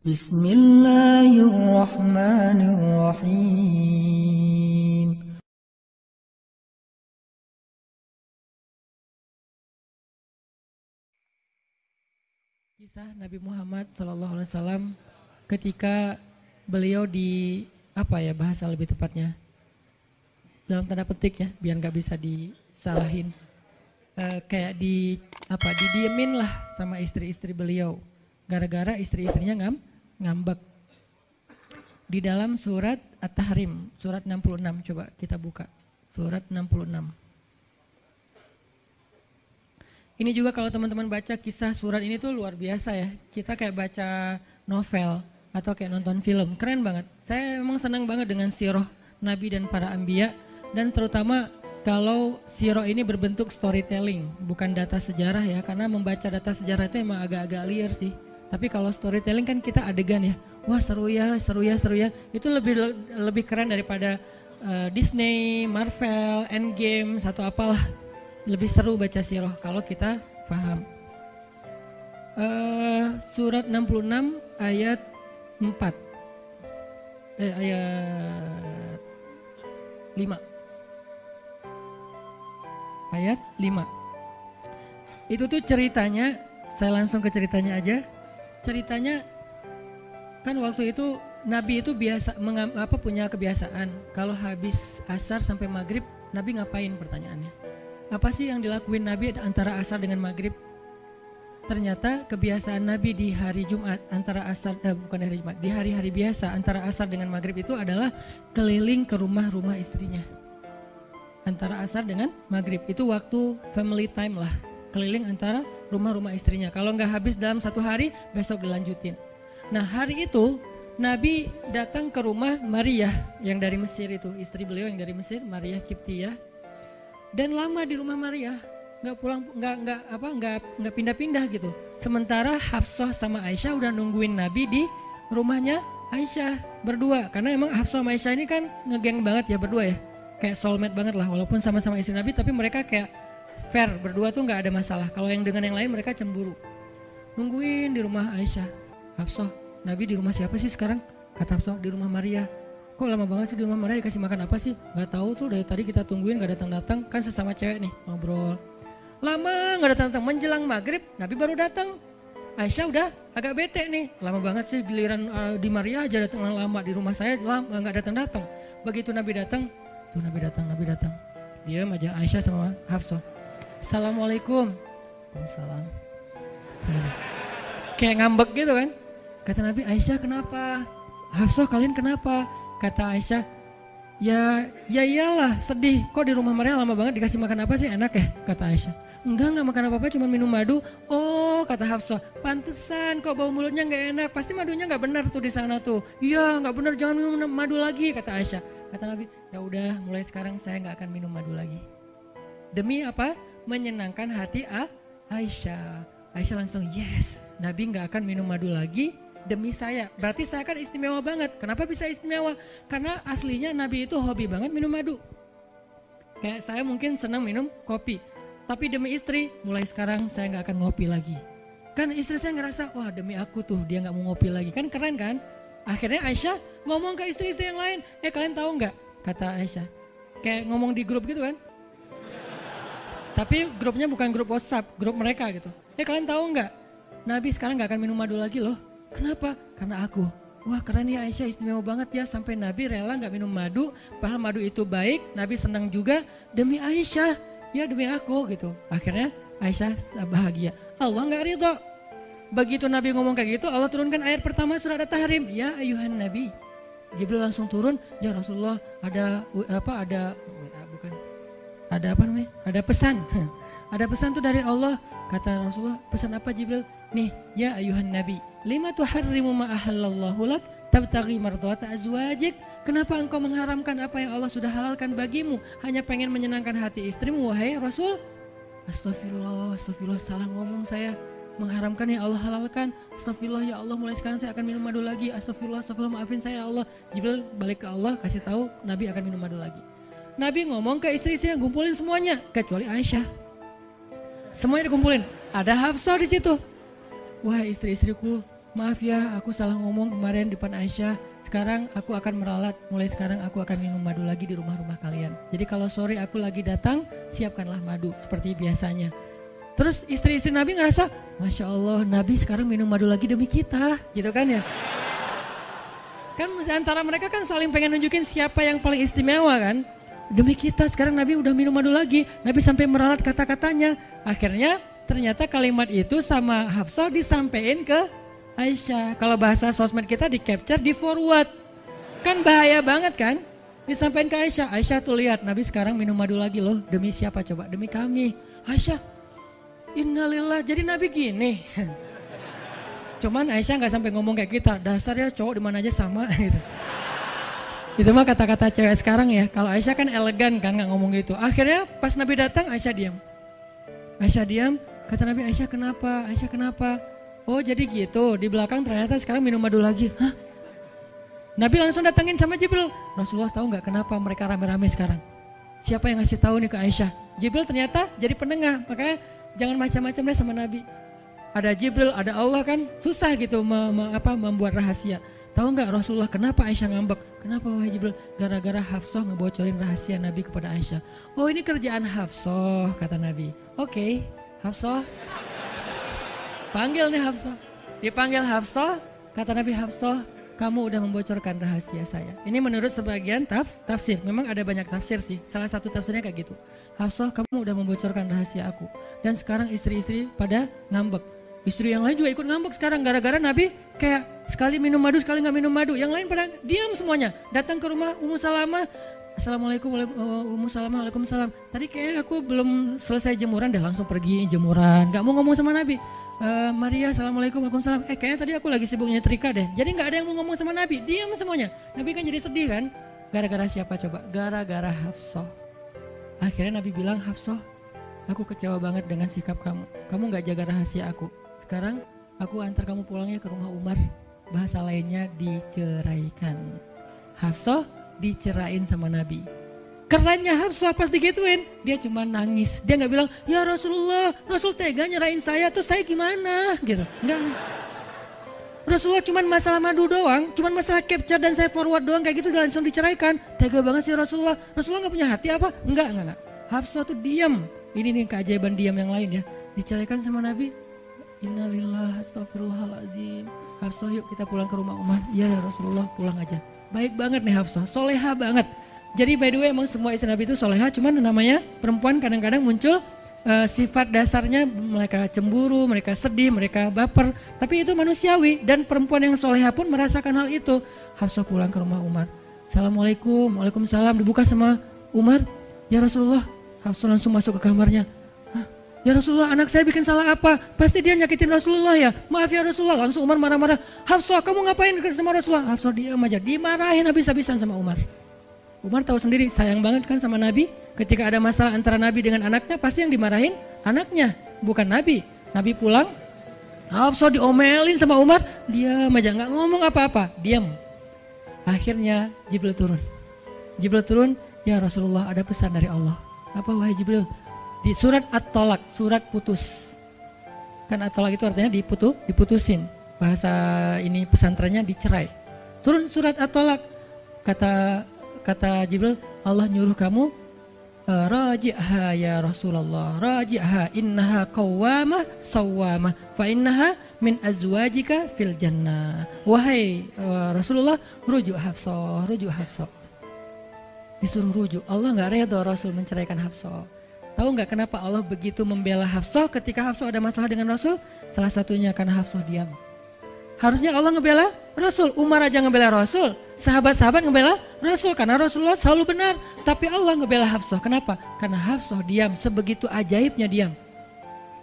Bismillahirrahmanirrahim. Kisah Nabi Muhammad saw. Ketika beliau di apa ya bahasa lebih tepatnya dalam tanda petik ya biar nggak bisa disalahin e, kayak di apa didiemin lah sama istri-istri beliau gara-gara istri-istrinya ngam ngambek di dalam surat At-Tahrim surat 66 coba kita buka surat 66 Ini juga kalau teman-teman baca kisah surat ini tuh luar biasa ya. Kita kayak baca novel atau kayak nonton film. Keren banget. Saya memang senang banget dengan siroh Nabi dan para ambia. Dan terutama kalau siroh ini berbentuk storytelling. Bukan data sejarah ya. Karena membaca data sejarah itu emang agak-agak liar sih. Tapi kalau storytelling kan kita adegan ya. Wah seru ya, seru ya, seru ya. Itu lebih lebih keren daripada uh, Disney, Marvel, Endgame, satu apalah lebih seru baca siroh kalau kita paham. Uh, surat 66 ayat 4. Eh, ayat 5. Ayat 5. Itu tuh ceritanya, saya langsung ke ceritanya aja. Ceritanya kan waktu itu Nabi itu biasa mengam, apa punya kebiasaan kalau habis asar sampai maghrib Nabi ngapain pertanyaannya? Apa sih yang dilakuin Nabi antara asar dengan maghrib? Ternyata kebiasaan Nabi di hari Jumat antara asar eh, bukan hari Jumat di hari-hari biasa antara asar dengan maghrib itu adalah keliling ke rumah-rumah istrinya. Antara asar dengan maghrib itu waktu family time lah keliling antara rumah-rumah istrinya. Kalau nggak habis dalam satu hari besok dilanjutin. Nah hari itu Nabi datang ke rumah Maria yang dari Mesir itu istri beliau yang dari Mesir Maria Kiptiyah dan lama di rumah Maria nggak pulang nggak nggak apa nggak nggak pindah-pindah gitu sementara Hafsah sama Aisyah udah nungguin Nabi di rumahnya Aisyah berdua karena emang Hafsah sama Aisyah ini kan ngegeng banget ya berdua ya kayak soulmate banget lah walaupun sama-sama istri Nabi tapi mereka kayak fair berdua tuh nggak ada masalah kalau yang dengan yang lain mereka cemburu nungguin di rumah Aisyah Hafsah Nabi di rumah siapa sih sekarang kata Hafsah di rumah Maria kok lama banget sih di rumah Maria dikasih makan apa sih? Gak tahu tuh dari tadi kita tungguin gak datang-datang kan sesama cewek nih ngobrol. Lama gak datang-datang menjelang maghrib Nabi baru datang. Aisyah udah agak bete nih. Lama banget sih giliran uh, di Maria aja datang lama di rumah saya lama nggak datang-datang. Begitu Nabi datang, tuh Nabi datang, Nabi datang. Dia aja Aisyah sama Hafsah. Assalamualaikum. Waalaikumsalam. Kayak ngambek gitu kan. Kata Nabi, Aisyah kenapa? Hafsah kalian kenapa? Kata Aisyah, ya ya iyalah sedih. Kok di rumah Maria lama banget dikasih makan apa sih enak ya? Kata Aisyah. Enggak, enggak makan apa-apa, cuma minum madu. Oh, kata Hafsah, pantesan kok bau mulutnya nggak enak. Pasti madunya nggak benar tuh di sana tuh. Iya, nggak benar, jangan minum madu lagi, kata Aisyah. Kata Nabi, ya udah, mulai sekarang saya nggak akan minum madu lagi. Demi apa? Menyenangkan hati ah, Aisyah. Aisyah langsung, yes, Nabi nggak akan minum madu lagi, demi saya. Berarti saya kan istimewa banget. Kenapa bisa istimewa? Karena aslinya Nabi itu hobi banget minum madu. Kayak saya mungkin senang minum kopi. Tapi demi istri, mulai sekarang saya nggak akan ngopi lagi. Kan istri saya ngerasa, wah demi aku tuh dia nggak mau ngopi lagi. Kan keren kan? Akhirnya Aisyah ngomong ke istri-istri yang lain, eh kalian tahu nggak? Kata Aisyah. Kayak ngomong di grup gitu kan? Tapi grupnya bukan grup WhatsApp, grup mereka gitu. Eh kalian tahu nggak? Nabi sekarang nggak akan minum madu lagi loh. Kenapa? Karena aku. Wah keren ya Aisyah istimewa banget ya sampai Nabi rela nggak minum madu. Padahal madu itu baik, Nabi senang juga demi Aisyah. Ya demi aku gitu. Akhirnya Aisyah bahagia. Allah nggak ridho. Begitu Nabi ngomong kayak gitu, Allah turunkan ayat pertama surat At-Tahrim. Ya ayuhan Nabi. Jibril langsung turun, ya Rasulullah ada apa ada ada apa namanya? Ada pesan. ada pesan tuh dari Allah. Kata Rasulullah, pesan apa Jibril? Nih, ya ayuhan Nabi, lima tuharrimu ma ahallallahu lak tabtaghi mardhata azwajik Kenapa engkau mengharamkan apa yang Allah sudah halalkan bagimu? Hanya pengen menyenangkan hati istrimu, wahai Rasul? Astagfirullah, astagfirullah, salah ngomong saya. Mengharamkan yang Allah halalkan. Astagfirullah ya Allah, mulai sekarang saya akan minum madu lagi. Astagfirullah, astagfirullah, maafin saya ya Allah. Jibril balik ke Allah, kasih tahu Nabi akan minum madu lagi. Nabi ngomong ke istri-istri yang ngumpulin semuanya, kecuali Aisyah. Semuanya dikumpulin. Ada Hafsah di situ. Wah istri-istriku, maaf ya aku salah ngomong kemarin di depan Aisyah. Sekarang aku akan meralat, mulai sekarang aku akan minum madu lagi di rumah-rumah kalian. Jadi kalau sore aku lagi datang, siapkanlah madu seperti biasanya. Terus istri-istri Nabi ngerasa, Masya Allah Nabi sekarang minum madu lagi demi kita, gitu kan ya. Kan antara mereka kan saling pengen nunjukin siapa yang paling istimewa kan. Demi kita sekarang Nabi udah minum madu lagi. Nabi sampai meralat kata-katanya. Akhirnya ternyata kalimat itu sama Hafsah disampaikan ke Aisyah. Kalau bahasa sosmed kita di capture, di forward. Kan bahaya banget kan? Disampaikan ke Aisyah. Aisyah tuh lihat Nabi sekarang minum madu lagi loh. Demi siapa coba? Demi kami. Aisyah, innalillah. Jadi Nabi gini. Cuman Aisyah nggak sampai ngomong kayak kita. Dasarnya cowok di mana aja sama gitu. Itu mah kata-kata cewek sekarang ya. Kalau Aisyah kan elegan kan nggak ngomong gitu. Akhirnya pas Nabi datang Aisyah diam. Aisyah diam. Kata Nabi Aisyah kenapa? Aisyah kenapa? Oh jadi gitu. Di belakang ternyata sekarang minum madu lagi. Hah? Nabi langsung datangin sama Jibril. Rasulullah tahu nggak kenapa mereka rame-rame sekarang? Siapa yang ngasih tahu nih ke Aisyah? Jibril ternyata jadi penengah. Makanya jangan macam-macam deh sama Nabi. Ada Jibril, ada Allah kan susah gitu me, me, apa, membuat rahasia. Tahu nggak Rasulullah kenapa Aisyah ngambek? Kenapa wahai Jibril? Gara-gara Hafsah ngebocorin rahasia Nabi kepada Aisyah. Oh ini kerjaan Hafsah kata Nabi. Oke okay, Hafsah. Panggil nih Hafsah. Dipanggil Hafsah, kata Nabi Hafsah, kamu udah membocorkan rahasia saya. Ini menurut sebagian taf, tafsir. Memang ada banyak tafsir sih. Salah satu tafsirnya kayak gitu. Hafsah kamu udah membocorkan rahasia aku. Dan sekarang istri-istri pada ngambek Istri yang lain juga ikut ngambek sekarang gara-gara Nabi kayak sekali minum madu sekali nggak minum madu. Yang lain pada diam semuanya. Datang ke rumah Ummu Salamah. Assalamualaikum uh, Ummu Salamah, Waalaikumsalam. Tadi kayak aku belum selesai jemuran deh langsung pergi jemuran. Gak mau ngomong sama Nabi. Uh, Maria, Assalamualaikum, Waalaikumsalam. Eh kayaknya tadi aku lagi sibuk nyetrika deh. Jadi nggak ada yang mau ngomong sama Nabi. Diam semuanya. Nabi kan jadi sedih kan. Gara-gara siapa coba? Gara-gara Hafsah. Akhirnya Nabi bilang, Hafsah, aku kecewa banget dengan sikap kamu. Kamu nggak jaga rahasia aku sekarang aku antar kamu pulangnya ke rumah Umar. Bahasa lainnya diceraikan. Hafsah dicerain sama Nabi. Kerennya Hafsah pas digituin, dia cuma nangis. Dia nggak bilang, ya Rasulullah, Rasul tega nyerain saya, terus saya gimana? Gitu, enggak. Rasulullah cuma masalah madu doang, cuma masalah capture dan saya forward doang kayak gitu langsung diceraikan. Tega banget sih Rasulullah. Rasulullah nggak punya hati apa? Enggak, enggak, enggak. Hafsah tuh diam. Ini nih keajaiban diam yang lain ya. Diceraikan sama Nabi, Innalillah astagfirullahaladzim. Hafsah yuk kita pulang ke rumah Umar. Iya ya Rasulullah pulang aja. Baik banget nih Hafsah, soleha banget. Jadi by the way emang semua istri Nabi itu soleha, cuman namanya perempuan kadang-kadang muncul uh, sifat dasarnya mereka cemburu, mereka sedih, mereka baper. Tapi itu manusiawi dan perempuan yang soleha pun merasakan hal itu. Hafsah pulang ke rumah Umar. Assalamualaikum, waalaikumsalam. Dibuka sama Umar. Ya Rasulullah. Hafsah langsung masuk ke kamarnya. Ya Rasulullah anak saya bikin salah apa? Pasti dia nyakitin Rasulullah ya. Maaf ya Rasulullah. Langsung Umar marah-marah. Hafsah kamu ngapain sama Rasulullah? Hafsah diam aja. Dimarahin habis-habisan sama Umar. Umar tahu sendiri sayang banget kan sama Nabi. Ketika ada masalah antara Nabi dengan anaknya pasti yang dimarahin anaknya. Bukan Nabi. Nabi pulang. Hafsah diomelin sama Umar. Diam aja nggak ngomong apa-apa. Diam. Akhirnya Jibril turun. Jibril turun. Ya Rasulullah ada pesan dari Allah. Apa wahai Jibril? Di surat At-Tolak, surat putus. Kan At-Tolak itu artinya diputu, diputusin. Bahasa ini pesantrennya dicerai. Turun surat At-Tolak. Kata kata Jibril, Allah nyuruh kamu eh, raji'ha ya Rasulullah raji'ha innaha qawwamah sawwamah fa innaha min azwajika fil jannah wahai uh, Rasulullah rujuk Hafsah rujuk Hafsah disuruh rujuk Allah nggak reda Rasul menceraikan Hafsah Tahu nggak kenapa Allah begitu membela Hafsah ketika Hafsah ada masalah dengan Rasul? Salah satunya karena Hafsah diam. Harusnya Allah ngebela Rasul, Umar aja ngebela Rasul, sahabat-sahabat ngebela Rasul karena Rasulullah selalu benar. Tapi Allah ngebela Hafsah, kenapa? Karena Hafsah diam, sebegitu ajaibnya diam.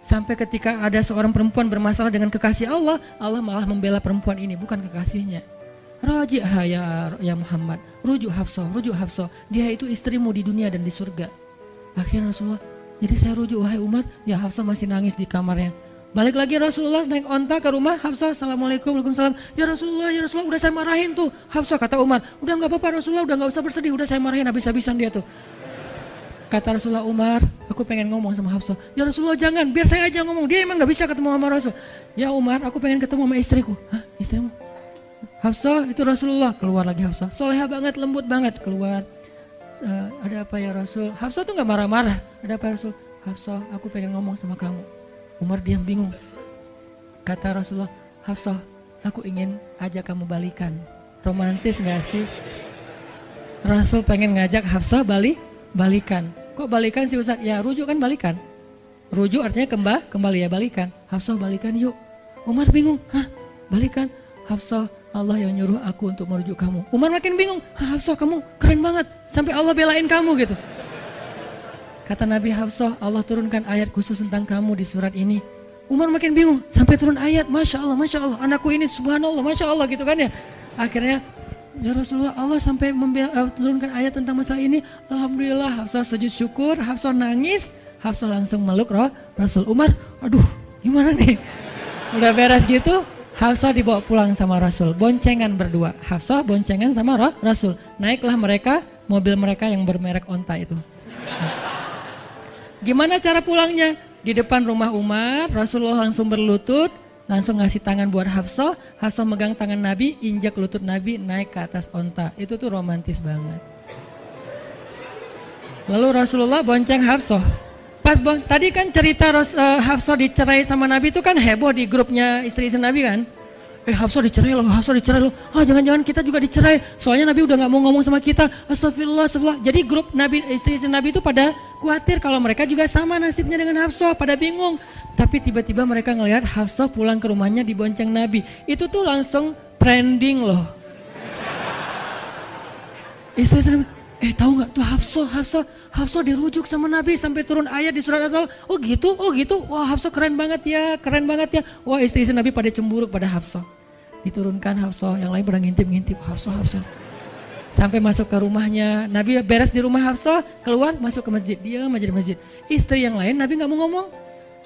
Sampai ketika ada seorang perempuan bermasalah dengan kekasih Allah, Allah malah membela perempuan ini, bukan kekasihnya. Raji'ha ya, ya Muhammad, rujuk Hafsah, rujuk Hafsah. Dia itu istrimu di dunia dan di surga. Akhirnya Rasulullah, jadi saya rujuk, wahai Umar, ya Hafsah masih nangis di kamarnya. Balik lagi Rasulullah naik onta ke rumah Hafsah, Assalamualaikum, Waalaikumsalam. Ya Rasulullah, ya Rasulullah, udah saya marahin tuh. Hafsah kata Umar, udah nggak apa-apa Rasulullah, udah nggak usah bersedih, udah saya marahin habis-habisan dia tuh. Kata Rasulullah Umar, aku pengen ngomong sama Hafsah. Ya Rasulullah jangan, biar saya aja ngomong. Dia emang gak bisa ketemu sama Rasul. Ya Umar, aku pengen ketemu sama istriku. Hah, istrimu? Hafsah itu Rasulullah. Keluar lagi Hafsah. Soleha banget, lembut banget. Keluar. Uh, ada apa ya Rasul? Hafsah tuh gak marah-marah. Ada apa ya Rasul? Hafsah, aku pengen ngomong sama kamu. Umar diam bingung. Kata Rasulullah, Hafsah, aku ingin ajak kamu balikan. Romantis gak sih? Rasul pengen ngajak Hafsah balik, balikan. Kok balikan sih Ustaz? Ya rujuk kan balikan. Rujuk artinya kembali, kembali ya balikan. Hafsah balikan yuk. Umar bingung, hah balikan. Hafsah Allah yang nyuruh aku untuk merujuk kamu. Umar makin bingung, hah Hafsah kamu keren banget. Sampai Allah belain kamu gitu. Kata Nabi Hafsah, Allah turunkan ayat khusus tentang kamu di surat ini. Umar makin bingung, sampai turun ayat, Masya Allah, Masya Allah, anakku ini subhanallah, Masya Allah gitu kan ya. Akhirnya Ya Rasulullah Allah sampai menurunkan ayat tentang masalah ini. Alhamdulillah Hafsah sujud syukur, Hafsah nangis, Hafsah langsung meluk roh Rasul Umar. Aduh gimana nih? Udah beres gitu, Hafsah dibawa pulang sama Rasul. Boncengan berdua. Hafsah boncengan sama roh Rasul. Naiklah mereka, mobil mereka yang bermerek onta itu. Gimana cara pulangnya? Di depan rumah Umar, Rasulullah langsung berlutut, langsung ngasih tangan buat Hafsah, Hafsah megang tangan Nabi, injak lutut Nabi, naik ke atas onta. Itu tuh romantis banget. Lalu Rasulullah bonceng Hafsah. Pas bon, tadi kan cerita Ros, uh, dicerai sama Nabi itu kan heboh di grupnya istri-istri Nabi kan? Eh Hafsah dicerai loh, Hafsah dicerai loh. Ah jangan-jangan kita juga dicerai. Soalnya Nabi udah nggak mau ngomong sama kita. Astagfirullah, astagfirullah. Jadi grup Nabi istri-istri Nabi itu pada khawatir kalau mereka juga sama nasibnya dengan Hafsah, pada bingung. Tapi tiba-tiba mereka ngelihat Hafsah pulang ke rumahnya di bonceng Nabi. Itu tuh langsung trending loh. Istri saya, eh tahu nggak tuh Hafsah, Hafsah, Hafsah dirujuk sama Nabi sampai turun ayat di surat Al. Oh gitu, oh gitu. Wah Hafsah keren banget ya, keren banget ya. Wah istri-istri Nabi pada cemburu pada Hafsah. Diturunkan Hafsah, yang lain pada ngintip-ngintip Hafsah, Hafsah. Sampai masuk ke rumahnya, Nabi beres di rumah Hafsah, keluar masuk ke masjid, dia di masjid. Istri yang lain Nabi nggak mau ngomong,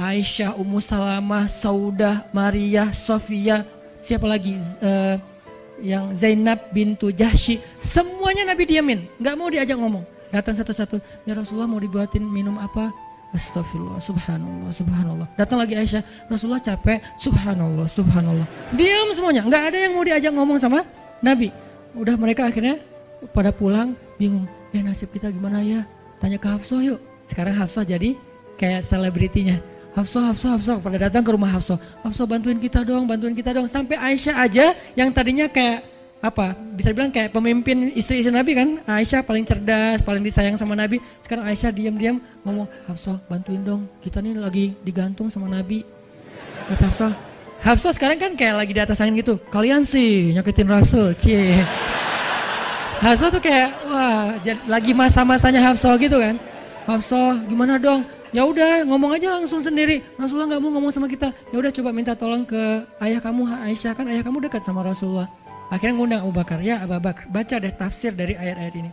Aisyah, Ummu Salamah, Saudah, Maria, Sofia, siapa lagi? Uh, yang Zainab bintu Jahsy, semuanya Nabi diamin, nggak mau diajak ngomong. Datang satu-satu, ya Rasulullah mau dibuatin minum apa? Astagfirullah, subhanallah, subhanallah. Datang lagi Aisyah, Rasulullah capek, subhanallah, subhanallah. Diam semuanya, nggak ada yang mau diajak ngomong sama Nabi. Udah mereka akhirnya pada pulang bingung, ya nasib kita gimana ya? Tanya ke Hafsah yuk. Sekarang Hafsah jadi kayak selebritinya. Hafsah, Hafsah, Hafsah pada datang ke rumah Hafsah. Hafsah bantuin kita dong, bantuin kita dong. Sampai Aisyah aja yang tadinya kayak apa? Bisa bilang kayak pemimpin istri-istri Nabi kan. Aisyah paling cerdas, paling disayang sama Nabi. Sekarang Aisyah diam-diam ngomong, Hafsah bantuin dong. Kita nih lagi digantung sama Nabi. Kata Hafsah. Hafsah sekarang kan kayak lagi di atas angin gitu. Kalian sih nyakitin Rasul, cie. Hafsah tuh kayak, wah lagi masa-masanya Hafsah gitu kan. Hafsah gimana dong? Ya udah ngomong aja langsung sendiri. Rasulullah nggak mau ngomong sama kita. Ya udah coba minta tolong ke ayah kamu Aisyah kan ayah kamu dekat sama Rasulullah. Akhirnya ngundang Abu Bakar. Ya Abu Bakar baca deh tafsir dari ayat-ayat ini.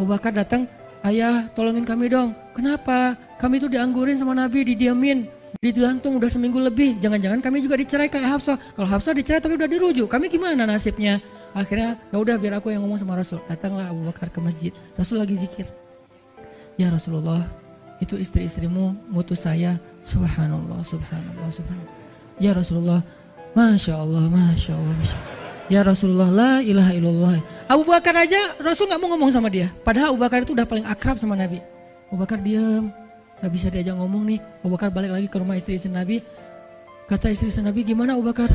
Abu Bakar datang, ayah tolongin kami dong. Kenapa? Kami itu dianggurin sama Nabi, didiamin, digantung udah seminggu lebih. Jangan-jangan kami juga dicerai kayak Hafsah. Kalau Hafsah dicerai tapi udah dirujuk, kami gimana nasibnya? Akhirnya ya udah biar aku yang ngomong sama Rasul. Datanglah Abu Bakar ke masjid. Rasul lagi zikir. Ya Rasulullah, itu istri-istrimu mutus saya. Subhanallah subhanallah subhanallah. Ya Rasulullah masya Allah masya Allah masya Allah. ya Rasulullah la ilaha illallah. Abu Bakar aja Rasul nggak mau ngomong sama dia. Padahal Abu Bakar itu udah paling akrab sama Nabi. Abu Bakar diam nggak bisa diajak ngomong nih. Abu Bakar balik lagi ke rumah istri-istri Nabi. Kata istri-istri Nabi gimana Abu Bakar?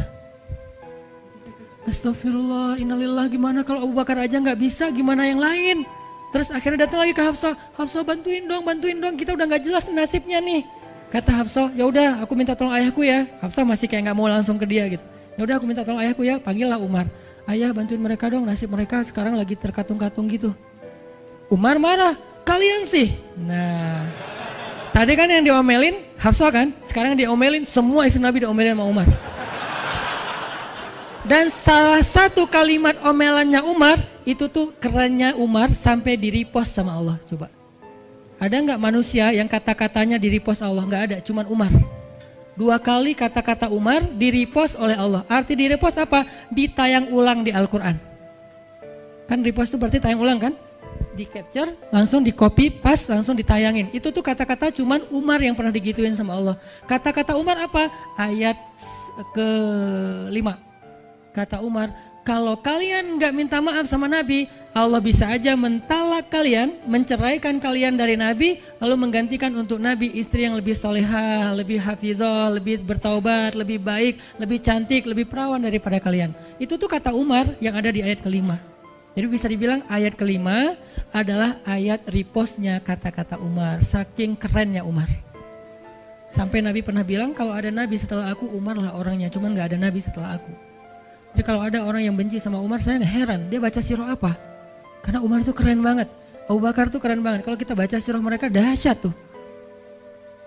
Astagfirullah, innalillah gimana? Kalau Abu Bakar aja nggak bisa, gimana yang lain? Terus akhirnya datang lagi ke Hafsah, Hafsah bantuin dong, bantuin dong, kita udah nggak jelas nasibnya nih. Kata Hafsah, ya udah aku minta tolong ayahku ya. Hafsah masih kayak nggak mau langsung ke dia gitu. Ya udah aku minta tolong ayahku ya, panggillah Umar. Ayah bantuin mereka dong, nasib mereka sekarang lagi terkatung-katung gitu. Umar marah, kalian sih. Nah, tadi kan yang diomelin Hafsah kan, sekarang diomelin semua istri Nabi diomelin sama Umar. Dan salah satu kalimat omelannya Umar itu tuh kerennya Umar sampai di repost sama Allah. Coba. Ada nggak manusia yang kata-katanya di repost Allah? Nggak ada, cuman Umar. Dua kali kata-kata Umar di repost oleh Allah. Arti di repost apa? Ditayang ulang di Al-Quran. Kan repost itu berarti tayang ulang kan? di capture, langsung di copy, pas, langsung ditayangin. Itu tuh kata-kata cuman Umar yang pernah digituin sama Allah. Kata-kata Umar apa? Ayat ke lima. Kata Umar, kalau kalian nggak minta maaf sama Nabi, Allah bisa aja mentalak kalian, menceraikan kalian dari Nabi, lalu menggantikan untuk Nabi istri yang lebih solehah, lebih hafizah, lebih bertaubat, lebih baik, lebih cantik, lebih perawan daripada kalian. Itu tuh kata Umar yang ada di ayat kelima. Jadi bisa dibilang ayat kelima adalah ayat repostnya kata-kata Umar. Saking kerennya Umar. Sampai Nabi pernah bilang kalau ada Nabi setelah aku, Umar lah orangnya. Cuman gak ada Nabi setelah aku. Jadi kalau ada orang yang benci sama Umar, saya heran. Dia baca sirah apa? Karena Umar itu keren banget. Abu Bakar tuh keren banget. Kalau kita baca sirah mereka dahsyat tuh.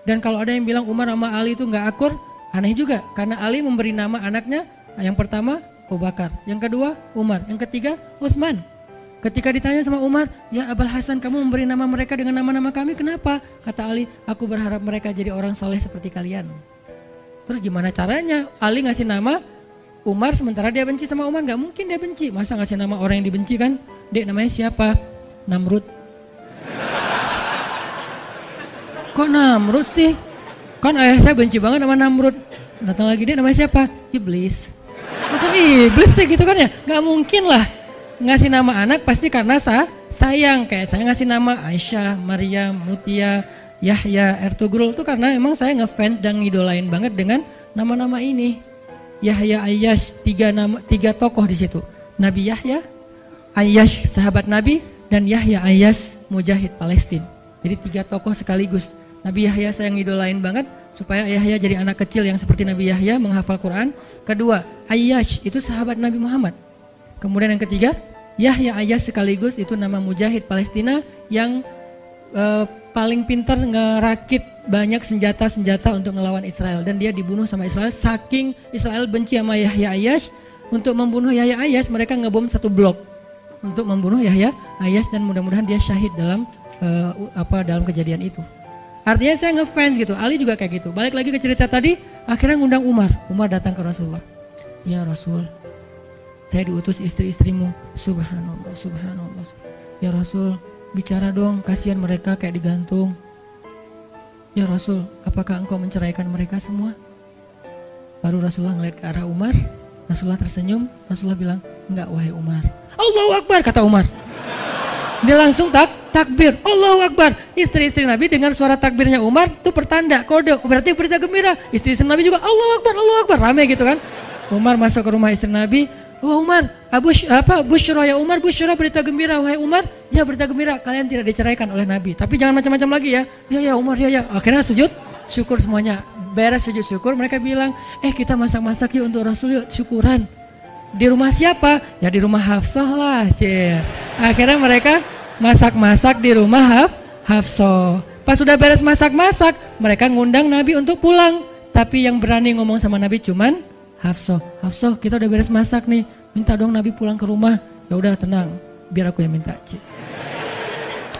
Dan kalau ada yang bilang Umar sama Ali itu nggak akur, aneh juga. Karena Ali memberi nama anaknya yang pertama Abu Bakar, yang kedua Umar, yang ketiga Utsman. Ketika ditanya sama Umar, ya Abul Hasan kamu memberi nama mereka dengan nama-nama kami, kenapa? Kata Ali, aku berharap mereka jadi orang soleh seperti kalian. Terus gimana caranya? Ali ngasih nama Umar sementara dia benci sama Umar nggak mungkin dia benci. Masa ngasih nama orang yang dibenci kan? Dek namanya siapa? Namrud. Kok Namrud sih? Kan ayah saya benci banget sama Namrud. Datang lagi dia namanya siapa? Iblis. Kok Iblis sih gitu kan ya? Nggak mungkin lah. Ngasih nama anak pasti karena sa sayang. Kayak saya ngasih nama Aisyah Maria Mutia Yahya Ertugrul itu karena emang saya ngefans dan ngidolain banget dengan nama-nama ini Yahya Ayyash, tiga nama tiga tokoh di situ. Nabi Yahya, Ayyash sahabat Nabi dan Yahya Ayyash mujahid Palestina. Jadi tiga tokoh sekaligus. Nabi Yahya saya ngidolain banget supaya Yahya jadi anak kecil yang seperti Nabi Yahya menghafal Quran. Kedua, Ayyash itu sahabat Nabi Muhammad. Kemudian yang ketiga, Yahya Ayyash sekaligus itu nama mujahid Palestina yang uh, paling pintar ngerakit banyak senjata-senjata untuk ngelawan Israel dan dia dibunuh sama Israel saking Israel benci sama Yahya Ayas untuk membunuh Yahya Ayas mereka ngebom satu blok untuk membunuh Yahya Ayas dan mudah-mudahan dia syahid dalam uh, apa dalam kejadian itu. Artinya saya ngefans gitu. Ali juga kayak gitu. Balik lagi ke cerita tadi, akhirnya ngundang Umar. Umar datang ke Rasulullah. Ya Rasul, saya diutus istri-istrimu. Subhanallah, subhanallah. Ya Rasul, bicara dong, kasihan mereka kayak digantung. Ya Rasul, apakah engkau menceraikan mereka semua? Baru Rasulullah ngeliat ke arah Umar, Rasulullah tersenyum, Rasulullah bilang, enggak wahai Umar. Allahu Akbar, kata Umar. Dia langsung tak takbir, Allahu Akbar. Istri-istri Nabi dengar suara takbirnya Umar, itu pertanda, kode, berarti berita gembira. Istri-istri Nabi juga, Allahu Akbar, Allahu Akbar, rame gitu kan. Umar masuk ke rumah istri Nabi, Wah Umar, Abu apa Bushra ya Umar, Bushra berita gembira wahai Umar. Ya berita gembira, kalian tidak diceraikan oleh Nabi. Tapi jangan macam-macam lagi ya. Ya ya Umar ya ya. Akhirnya sujud syukur semuanya. Beres sujud syukur, mereka bilang, "Eh, kita masak-masak yuk untuk Rasul yuk, syukuran." Di rumah siapa? Ya di rumah Hafsah lah, cie. Akhirnya mereka masak-masak di rumah Haf Hafsah. Pas sudah beres masak-masak, mereka ngundang Nabi untuk pulang. Tapi yang berani ngomong sama Nabi cuman Hafsah, Hafsah kita udah beres masak nih, minta dong Nabi pulang ke rumah. Ya udah tenang, biar aku yang minta.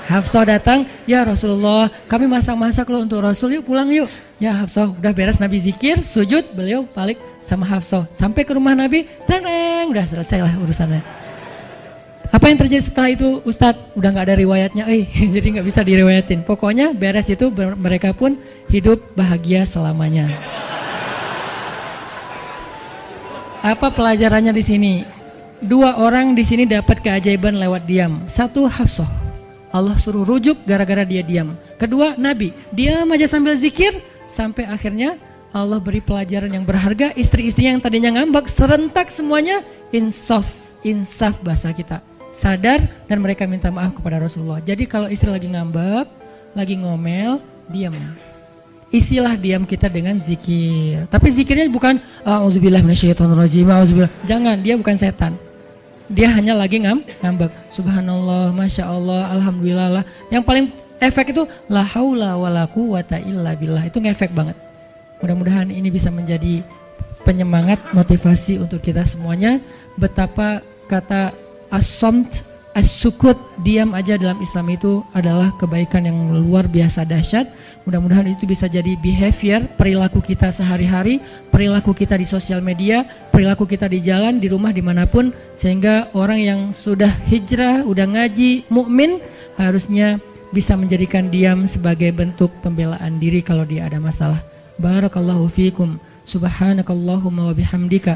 Hafsah datang, ya Rasulullah, kami masak-masak loh untuk Rasul, yuk pulang yuk. Ya Hafsah, udah beres Nabi zikir, sujud, beliau balik sama Hafsah. Sampai ke rumah Nabi, tenang, udah selesai lah urusannya. Apa yang terjadi setelah itu Ustadz? Udah gak ada riwayatnya, eh jadi gak bisa diriwayatin. Pokoknya beres itu mereka pun hidup bahagia selamanya. Apa pelajarannya di sini? Dua orang di sini dapat keajaiban lewat diam. Satu Hafsah. Allah suruh rujuk gara-gara dia diam. Kedua Nabi, diam aja sambil zikir sampai akhirnya Allah beri pelajaran yang berharga. Istri-istri yang tadinya ngambek serentak semuanya insaf, insaf bahasa kita. Sadar dan mereka minta maaf kepada Rasulullah. Jadi kalau istri lagi ngambek, lagi ngomel, diam isilah diam kita dengan zikir. Tapi zikirnya bukan auzubillah minasyaitonirrajim, auzubillah. Jangan, dia bukan setan. Dia hanya lagi ngam, ngambek. Subhanallah, masya Allah, alhamdulillah lah. Yang paling efek itu la haula wala quwata illa billah. Itu ngefek banget. Mudah-mudahan ini bisa menjadi penyemangat motivasi untuk kita semuanya betapa kata asomt as-sukut diam aja dalam Islam itu adalah kebaikan yang luar biasa dahsyat. Mudah-mudahan itu bisa jadi behavior perilaku kita sehari-hari, perilaku kita di sosial media, perilaku kita di jalan, di rumah, di mana pun, sehingga orang yang sudah hijrah, udah ngaji, mukmin harusnya bisa menjadikan diam sebagai bentuk pembelaan diri kalau dia ada masalah. Barakallahu fiikum. Subhanakallahumma wa bihamdika